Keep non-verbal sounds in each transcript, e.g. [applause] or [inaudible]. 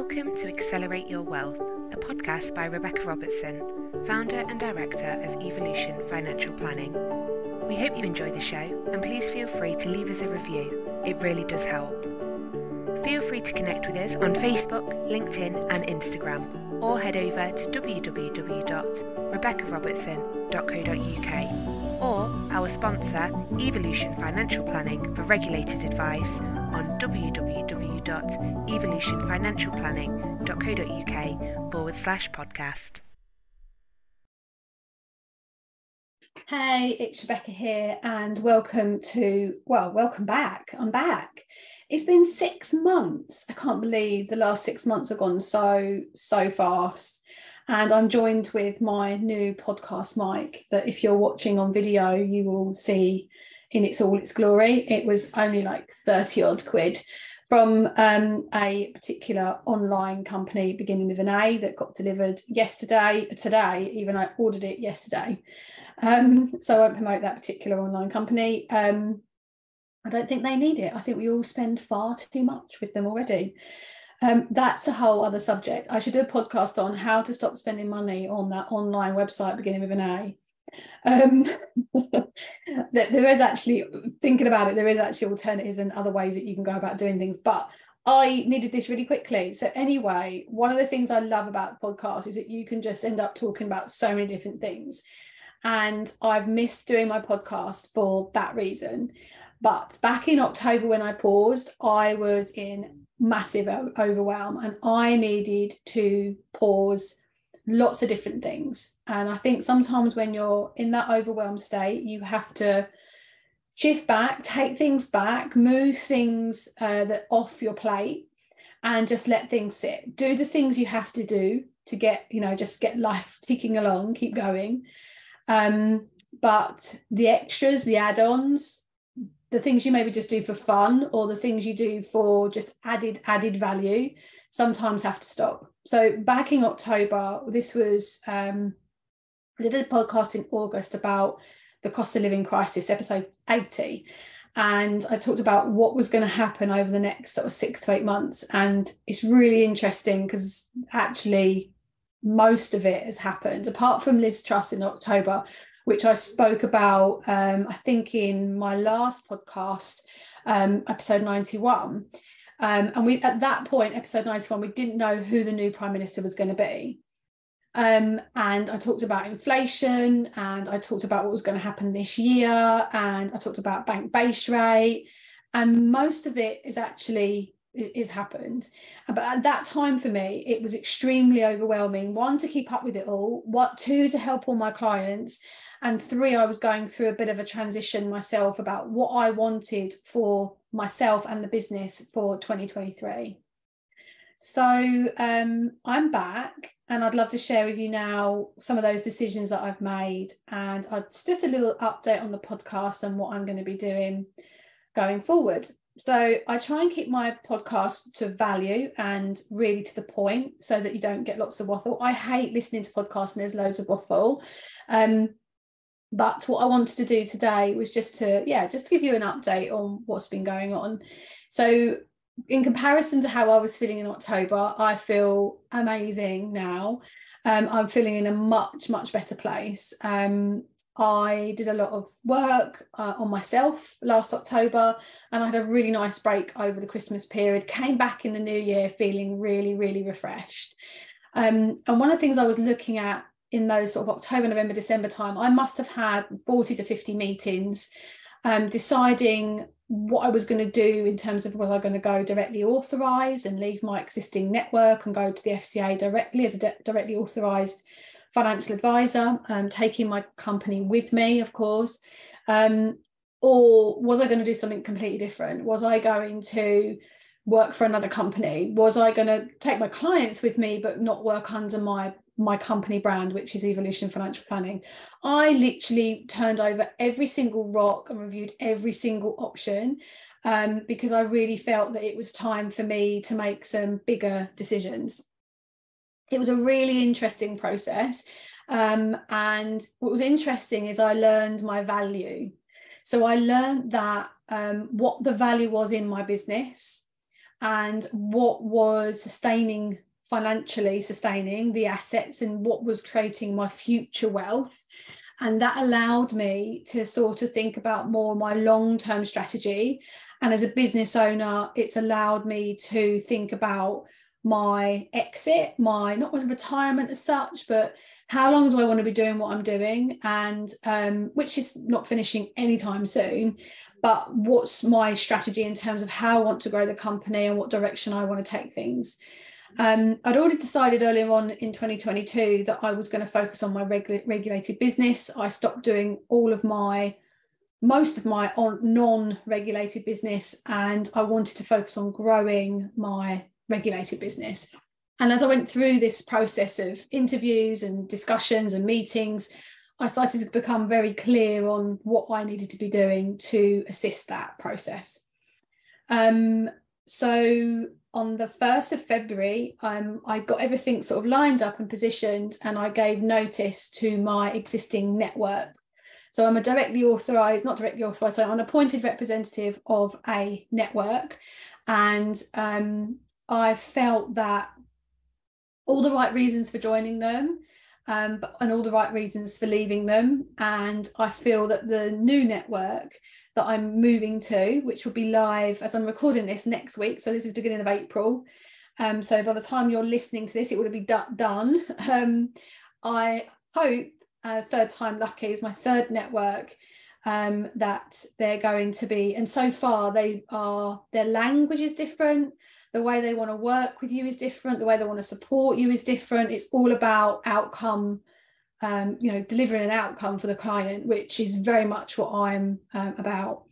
Welcome to Accelerate Your Wealth, a podcast by Rebecca Robertson, founder and director of Evolution Financial Planning. We hope you enjoy the show and please feel free to leave us a review. It really does help. Feel free to connect with us on Facebook, LinkedIn, and Instagram, or head over to www.rebeccarobertson.co.uk or our sponsor, Evolution Financial Planning, for regulated advice on www.evolutionfinancialplanning.co.uk forward slash podcast. Hey, it's Rebecca here, and welcome to, well, welcome back. I'm back. It's been six months. I can't believe the last six months have gone so, so fast. And I'm joined with my new podcast mic that if you're watching on video, you will see in its all its glory. It was only like 30 odd quid from um, a particular online company beginning with an A that got delivered yesterday, today, even I ordered it yesterday. Um, so I won't promote that particular online company. Um, I don't think they need it. I think we all spend far too much with them already. Um, that's a whole other subject. I should do a podcast on how to stop spending money on that online website beginning with an A. Um, [laughs] that there is actually thinking about it, there is actually alternatives and other ways that you can go about doing things. But I needed this really quickly. So anyway, one of the things I love about podcasts is that you can just end up talking about so many different things. And I've missed doing my podcast for that reason. But back in October when I paused, I was in massive overwhelm and I needed to pause lots of different things. And I think sometimes when you're in that overwhelmed state, you have to shift back, take things back, move things uh, that off your plate, and just let things sit. Do the things you have to do to get, you know, just get life ticking along, keep going. Um, but the extras, the add-ons, the things you maybe just do for fun, or the things you do for just added added value, sometimes have to stop so back in October, this was um, I did a podcast in August about the cost of living crisis, episode 80. And I talked about what was going to happen over the next sort of six to eight months. And it's really interesting because actually most of it has happened, apart from Liz Truss in October, which I spoke about, um, I think, in my last podcast, um, episode 91. Um, and we at that point, episode 91, we didn't know who the new prime minister was going to be. Um, and I talked about inflation and I talked about what was going to happen this year and I talked about bank base rate. And most of it is actually is happened. But at that time for me, it was extremely overwhelming. One, to keep up with it all, what two to help all my clients, and three, I was going through a bit of a transition myself about what I wanted for myself and the business for 2023. So um, I'm back and I'd love to share with you now some of those decisions that I've made and just a little update on the podcast and what I'm going to be doing going forward. So I try and keep my podcast to value and really to the point so that you don't get lots of waffle. I hate listening to podcasts and there's loads of waffle. Um, but what I wanted to do today was just to, yeah, just to give you an update on what's been going on. So, in comparison to how I was feeling in October, I feel amazing now. Um, I'm feeling in a much, much better place. Um, I did a lot of work uh, on myself last October and I had a really nice break over the Christmas period. Came back in the new year feeling really, really refreshed. Um, and one of the things I was looking at in those sort of October, November, December time, I must have had 40 to 50 meetings um, deciding what I was going to do in terms of was I going to go directly authorised and leave my existing network and go to the FCA directly as a de- directly authorised financial advisor, um, taking my company with me, of course. Um, or was I going to do something completely different? Was I going to work for another company? Was I going to take my clients with me but not work under my my company brand, which is Evolution Financial Planning. I literally turned over every single rock and reviewed every single option um, because I really felt that it was time for me to make some bigger decisions. It was a really interesting process. Um, and what was interesting is I learned my value. So I learned that um, what the value was in my business and what was sustaining financially sustaining the assets and what was creating my future wealth. And that allowed me to sort of think about more my long term strategy. And as a business owner it's allowed me to think about my exit my not my retirement as such but how long do I want to be doing what I'm doing? And um, which is not finishing anytime soon but what's my strategy in terms of how I want to grow the company and what direction I want to take things um, I'd already decided earlier on in 2022 that I was going to focus on my regu- regulated business. I stopped doing all of my, most of my non regulated business, and I wanted to focus on growing my regulated business. And as I went through this process of interviews and discussions and meetings, I started to become very clear on what I needed to be doing to assist that process. Um, so on the 1st of February, um, I got everything sort of lined up and positioned, and I gave notice to my existing network. So I'm a directly authorised, not directly authorised, so I'm an appointed representative of a network. And um, I felt that all the right reasons for joining them um, and all the right reasons for leaving them. And I feel that the new network that I'm moving to, which will be live as I'm recording this next week. So this is beginning of April. Um, so by the time you're listening to this, it would be done. [laughs] Um, I hope uh, third time lucky is my third network um, that they're going to be. And so far, they are their language is different. The way they want to work with you is different. The way they want to support you is different. It's all about outcome um, you know, delivering an outcome for the client, which is very much what I'm um, about,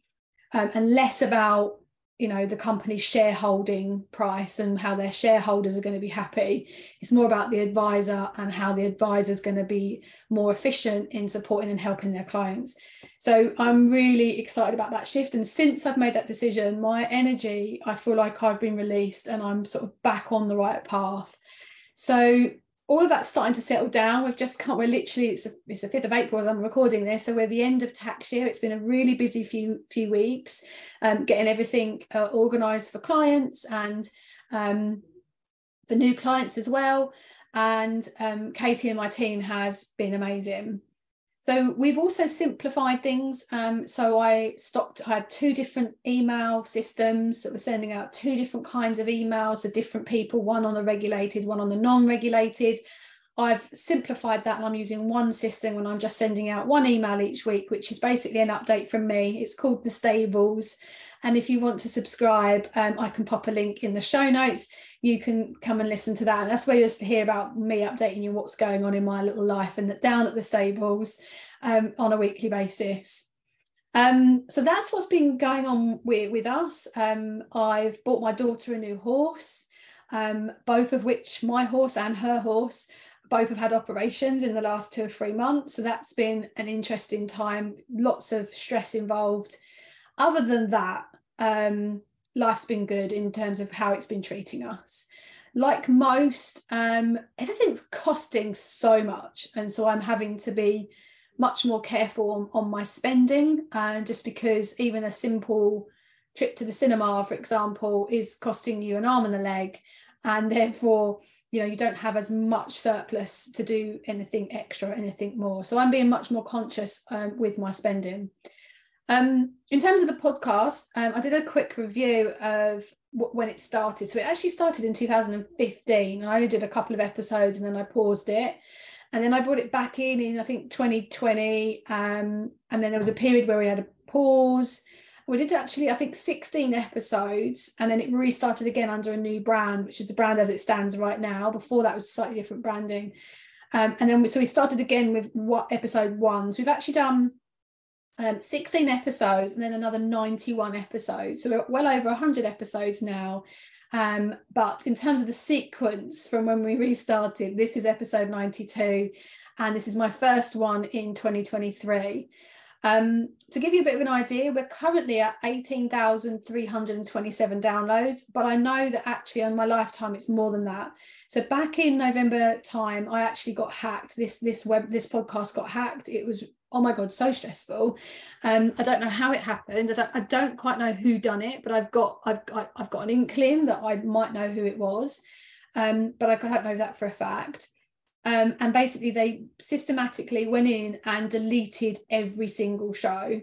um, and less about you know the company's shareholding price and how their shareholders are going to be happy. It's more about the advisor and how the advisor is going to be more efficient in supporting and helping their clients. So I'm really excited about that shift. And since I've made that decision, my energy, I feel like I've been released and I'm sort of back on the right path. So all of that's starting to settle down. We've just come, we're literally, it's, a, it's the 5th of April as I'm recording this. So we're the end of tax year. It's been a really busy few, few weeks, um, getting everything uh, organized for clients and um, for new clients as well. And um, Katie and my team has been amazing. So we've also simplified things. Um, so I stopped, I had two different email systems that were sending out two different kinds of emails to different people, one on the regulated, one on the non-regulated. I've simplified that and I'm using one system when I'm just sending out one email each week, which is basically an update from me. It's called The Stables. And if you want to subscribe, um, I can pop a link in the show notes. You can come and listen to that. And that's where you'll hear about me updating you what's going on in my little life and down at the stables um, on a weekly basis. Um, so that's what's been going on with, with us. Um, I've bought my daughter a new horse, um, both of which my horse and her horse both have had operations in the last two or three months. So that's been an interesting time, lots of stress involved other than that, um, life's been good in terms of how it's been treating us. Like most, um, everything's costing so much. And so I'm having to be much more careful on, on my spending. And uh, just because even a simple trip to the cinema, for example, is costing you an arm and a leg. And therefore, you know, you don't have as much surplus to do anything extra, anything more. So I'm being much more conscious um, with my spending. Um, in terms of the podcast, um, I did a quick review of w- when it started. So it actually started in 2015, and I only did a couple of episodes, and then I paused it, and then I brought it back in in I think 2020, um, and then there was a period where we had a pause. We did actually, I think, 16 episodes, and then it restarted again under a new brand, which is the brand as it stands right now. Before that was slightly different branding. Um, and then we, so we started again with what episode one. So we've actually done um, 16 episodes and then another 91 episodes. So we're well over 100 episodes now. Um, but in terms of the sequence from when we restarted, this is episode 92, and this is my first one in 2023. Um, to give you a bit of an idea, we're currently at 18,327 downloads, but I know that actually in my lifetime it's more than that. So back in November time, I actually got hacked. This this web this podcast got hacked. It was oh my god so stressful. Um i don't know how it happened. I don't, I don't quite know who done it but i've got i've got i've got an inkling that i might know who it was. Um but i can't know that for a fact. Um and basically they systematically went in and deleted every single show.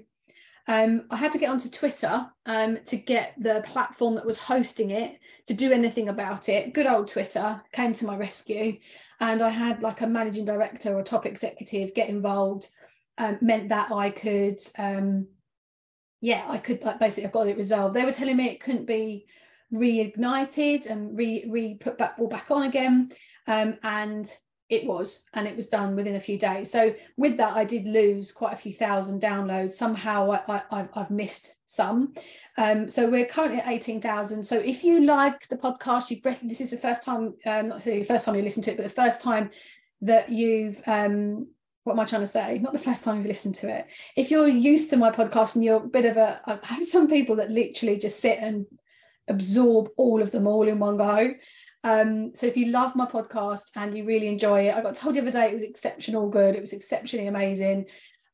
Um, I had to get onto Twitter um, to get the platform that was hosting it to do anything about it. Good old Twitter came to my rescue, and I had like a managing director or top executive get involved um, meant that I could, um, yeah, I could like basically I've got it resolved. They were telling me it couldn't be reignited and re re put back all back on again, um, and it was, and it was done within a few days. So with that, I did lose quite a few thousand downloads. Somehow I, I, I've missed some. Um, so we're currently at 18,000. So if you like the podcast, you've this is the first time, um, not the first time you listen to it, but the first time that you've um, what am I trying to say? Not the first time you've listened to it. If you're used to my podcast and you're a bit of a, I have some people that literally just sit and absorb all of them all in one go. Um, so if you love my podcast and you really enjoy it, I got told the other day it was exceptional good. It was exceptionally amazing.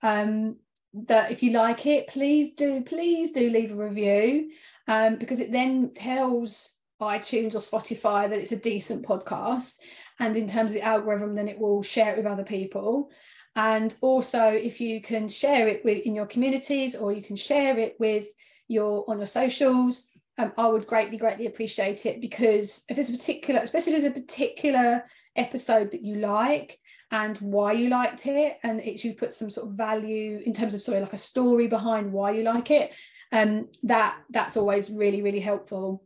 Um, that if you like it, please do, please do leave a review um, because it then tells iTunes or Spotify that it's a decent podcast. And in terms of the algorithm, then it will share it with other people and also if you can share it with in your communities or you can share it with your on your socials um, i would greatly greatly appreciate it because if there's a particular especially if there's a particular episode that you like and why you liked it and it's you put some sort of value in terms of sorry like a story behind why you like it um that that's always really really helpful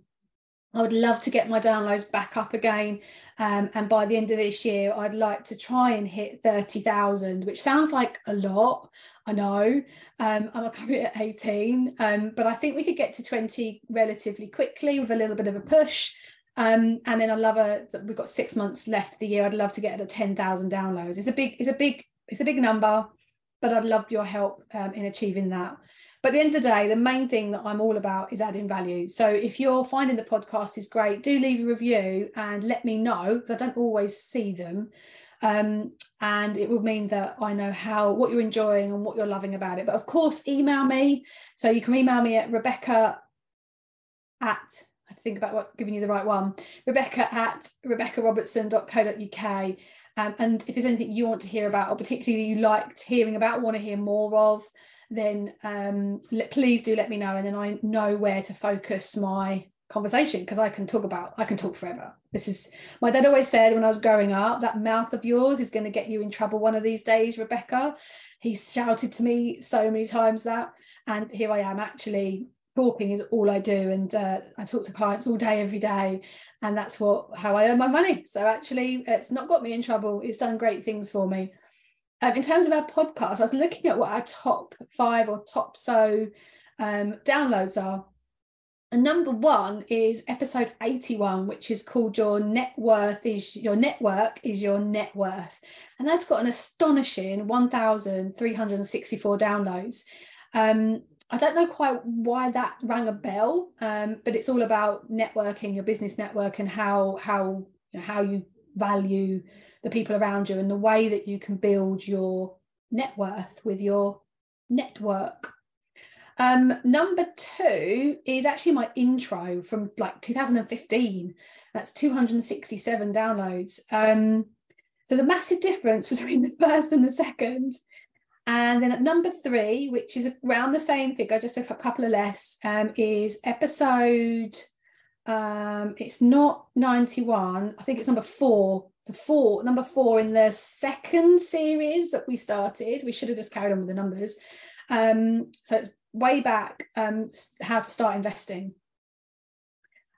I would love to get my downloads back up again. Um, and by the end of this year, I'd like to try and hit 30,000, which sounds like a lot. I know um, I'm currently at 18, um, but I think we could get to 20 relatively quickly with a little bit of a push. Um, and then I love a, we've got six months left of the year. I'd love to get to 10,000 downloads. It's a big, it's a big, it's a big number, but I'd love your help um, in achieving that. But at the end of the day, the main thing that I'm all about is adding value. So if you're finding the podcast is great, do leave a review and let me know I don't always see them. Um, and it will mean that I know how what you're enjoying and what you're loving about it. But of course, email me. So you can email me at Rebecca at I think about what giving you the right one, Rebecca at rebeccarobertson.co.uk. Um, and if there's anything you want to hear about, or particularly you liked hearing about, want to hear more of, then um, let, please do let me know, and then I know where to focus my conversation because I can talk about I can talk forever. This is my dad always said when I was growing up that mouth of yours is going to get you in trouble one of these days, Rebecca. He shouted to me so many times that, and here I am actually talking is all I do, and uh, I talk to clients all day, every day, and that's what how I earn my money. So actually, it's not got me in trouble. It's done great things for me. Um, in terms of our podcast, I was looking at what our top five or top so um, downloads are. And number one is episode 81, which is called Your Net Worth is Your Network is Your Net Worth. And that's got an astonishing 1,364 downloads. Um, I don't know quite why that rang a bell, um, but it's all about networking, your business network, and how how how you value the people around you and the way that you can build your net worth with your network. Um, number two is actually my intro from like 2015. That's 267 downloads. Um, so the massive difference [laughs] between the first and the second. And then at number three, which is around the same figure, just a couple of less, um, is episode. Um, it's not 91. I think it's number four so four, number four in the second series that we started. We should have just carried on with the numbers. Um, so it's way back, um, how to start investing.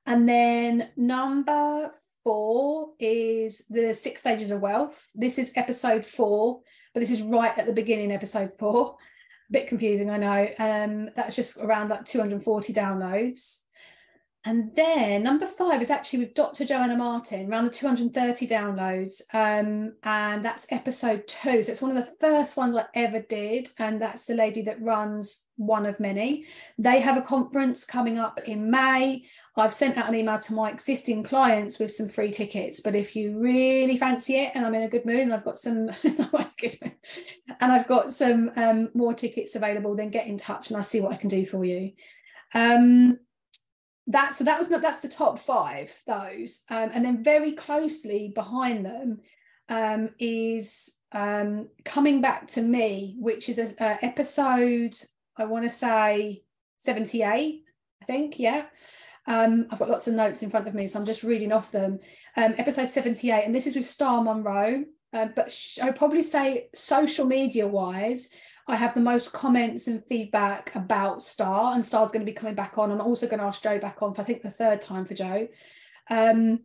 And then number four is the six stages of wealth. This is episode four, but this is right at the beginning, episode four. A [laughs] bit confusing, I know. Um, that's just around like 240 downloads. And then number five is actually with Dr. Joanna Martin, around the 230 downloads. Um, and that's episode two. So it's one of the first ones I ever did. And that's the lady that runs one of many. They have a conference coming up in May. I've sent out an email to my existing clients with some free tickets. But if you really fancy it, and I'm in a good mood, and I've got some, [laughs] and I've got some um, more tickets available, then get in touch, and I'll see what I can do for you. Um, that's so that was not that's the top five those, um, and then very closely behind them um, is um, coming back to me, which is a, episode I want to say 78, I think, yeah. Um, I've got lots of notes in front of me, so I'm just reading off them. Um, episode 78, and this is with Star Monroe. Uh, but sh- I would probably say social media wise, I have the most comments and feedback about Star, and Star's going to be coming back on. I'm also going to ask Joe back on for I think the third time for Joe. Um,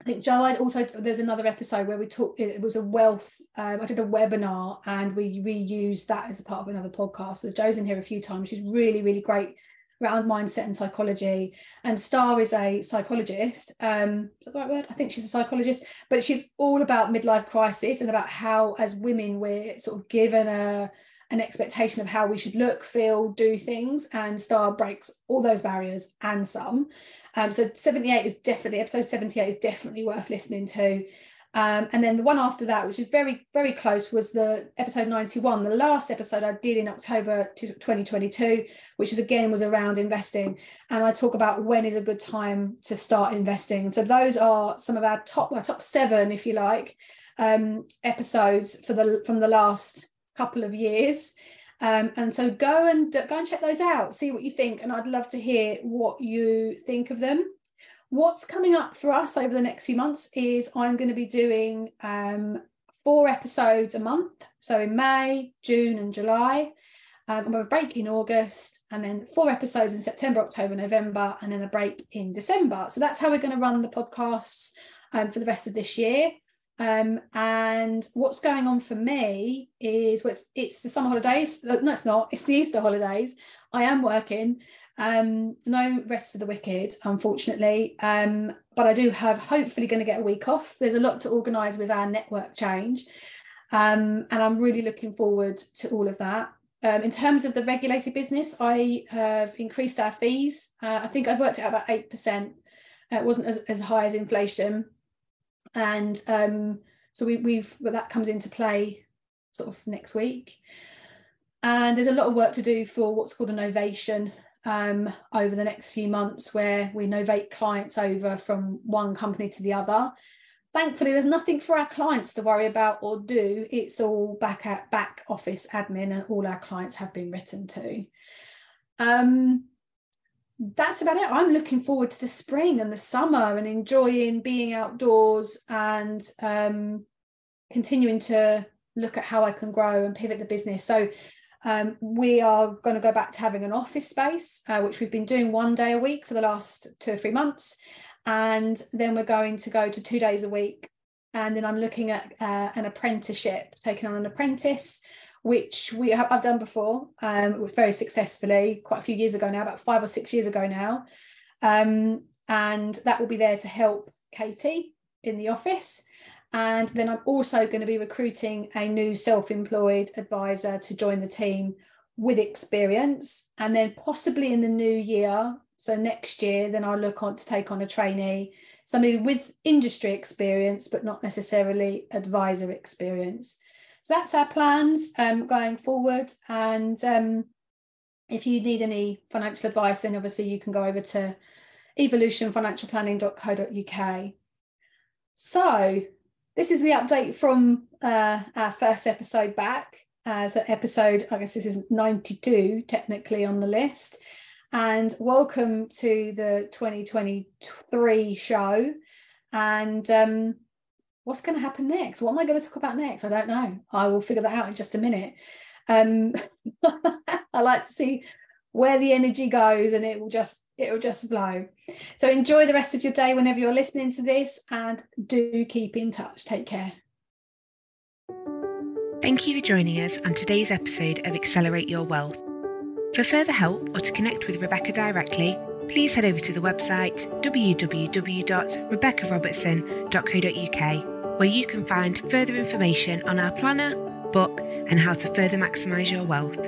I think Joe, I also there's another episode where we talked. It was a wealth. Um, I did a webinar and we reused that as a part of another podcast. So Joe's in here a few times. She's really, really great around mindset and psychology. And Star is a psychologist. Um, is that the right word? I think she's a psychologist, but she's all about midlife crisis and about how, as women, we're sort of given a an expectation of how we should look, feel, do things. And Star breaks all those barriers and some. Um, so 78 is definitely episode 78 is definitely worth listening to. Um, and then the one after that, which is very, very close, was the episode 91, the last episode I did in October 2022, which is again was around investing. And I talk about when is a good time to start investing. So those are some of our top, well, top seven, if you like, um, episodes for the from the last couple of years. Um, and so go and go and check those out, see what you think, and I'd love to hear what you think of them. What's coming up for us over the next few months is I'm going to be doing um, four episodes a month. So in May, June, and July. Um, I'm going to break in August, and then four episodes in September, October, November, and then a break in December. So that's how we're going to run the podcasts um, for the rest of this year. Um, and what's going on for me is well, it's, it's the summer holidays. No, it's not. It's the Easter holidays. I am working. Um, no rest for the wicked, unfortunately. Um, but I do have hopefully going to get a week off. There's a lot to organise with our network change. Um, and I'm really looking forward to all of that. Um, in terms of the regulated business, I have increased our fees. Uh, I think I worked out about 8%. Uh, it wasn't as, as high as inflation. And um, so we, we've, well, that comes into play sort of next week. And there's a lot of work to do for what's called a novation, um, over the next few months where we novate clients over from one company to the other. Thankfully, there's nothing for our clients to worry about or do. It's all back at back office admin, and all our clients have been written to. Um, that's about it. I'm looking forward to the spring and the summer and enjoying being outdoors and um, continuing to look at how I can grow and pivot the business. So um, we are going to go back to having an office space, uh, which we've been doing one day a week for the last two or three months. And then we're going to go to two days a week. And then I'm looking at uh, an apprenticeship, taking on an apprentice, which we have I've done before, um, very successfully, quite a few years ago now, about five or six years ago now. Um, and that will be there to help Katie in the office. And then I'm also going to be recruiting a new self employed advisor to join the team with experience. And then possibly in the new year, so next year, then I'll look on to take on a trainee, somebody with industry experience, but not necessarily advisor experience. So that's our plans um, going forward. And um, if you need any financial advice, then obviously you can go over to evolutionfinancialplanning.co.uk. So this is the update from uh, our first episode back. Uh, so episode, I guess this is 92 technically on the list. And welcome to the 2023 show. And um, what's going to happen next? What am I going to talk about next? I don't know. I will figure that out in just a minute. Um, [laughs] I like to see where the energy goes and it will just it will just flow. So enjoy the rest of your day whenever you're listening to this and do keep in touch. Take care. Thank you for joining us on today's episode of accelerate your wealth. For further help or to connect with rebecca directly please head over to the website www.rebeccarobertson.co.uk where you can find further information on our planner book and how to further maximize your wealth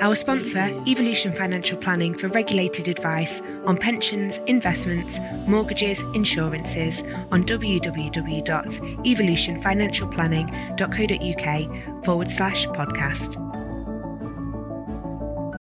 Our sponsor, Evolution Financial Planning, for regulated advice on pensions, investments, mortgages, insurances on www.evolutionfinancialplanning.co.uk forward slash podcast.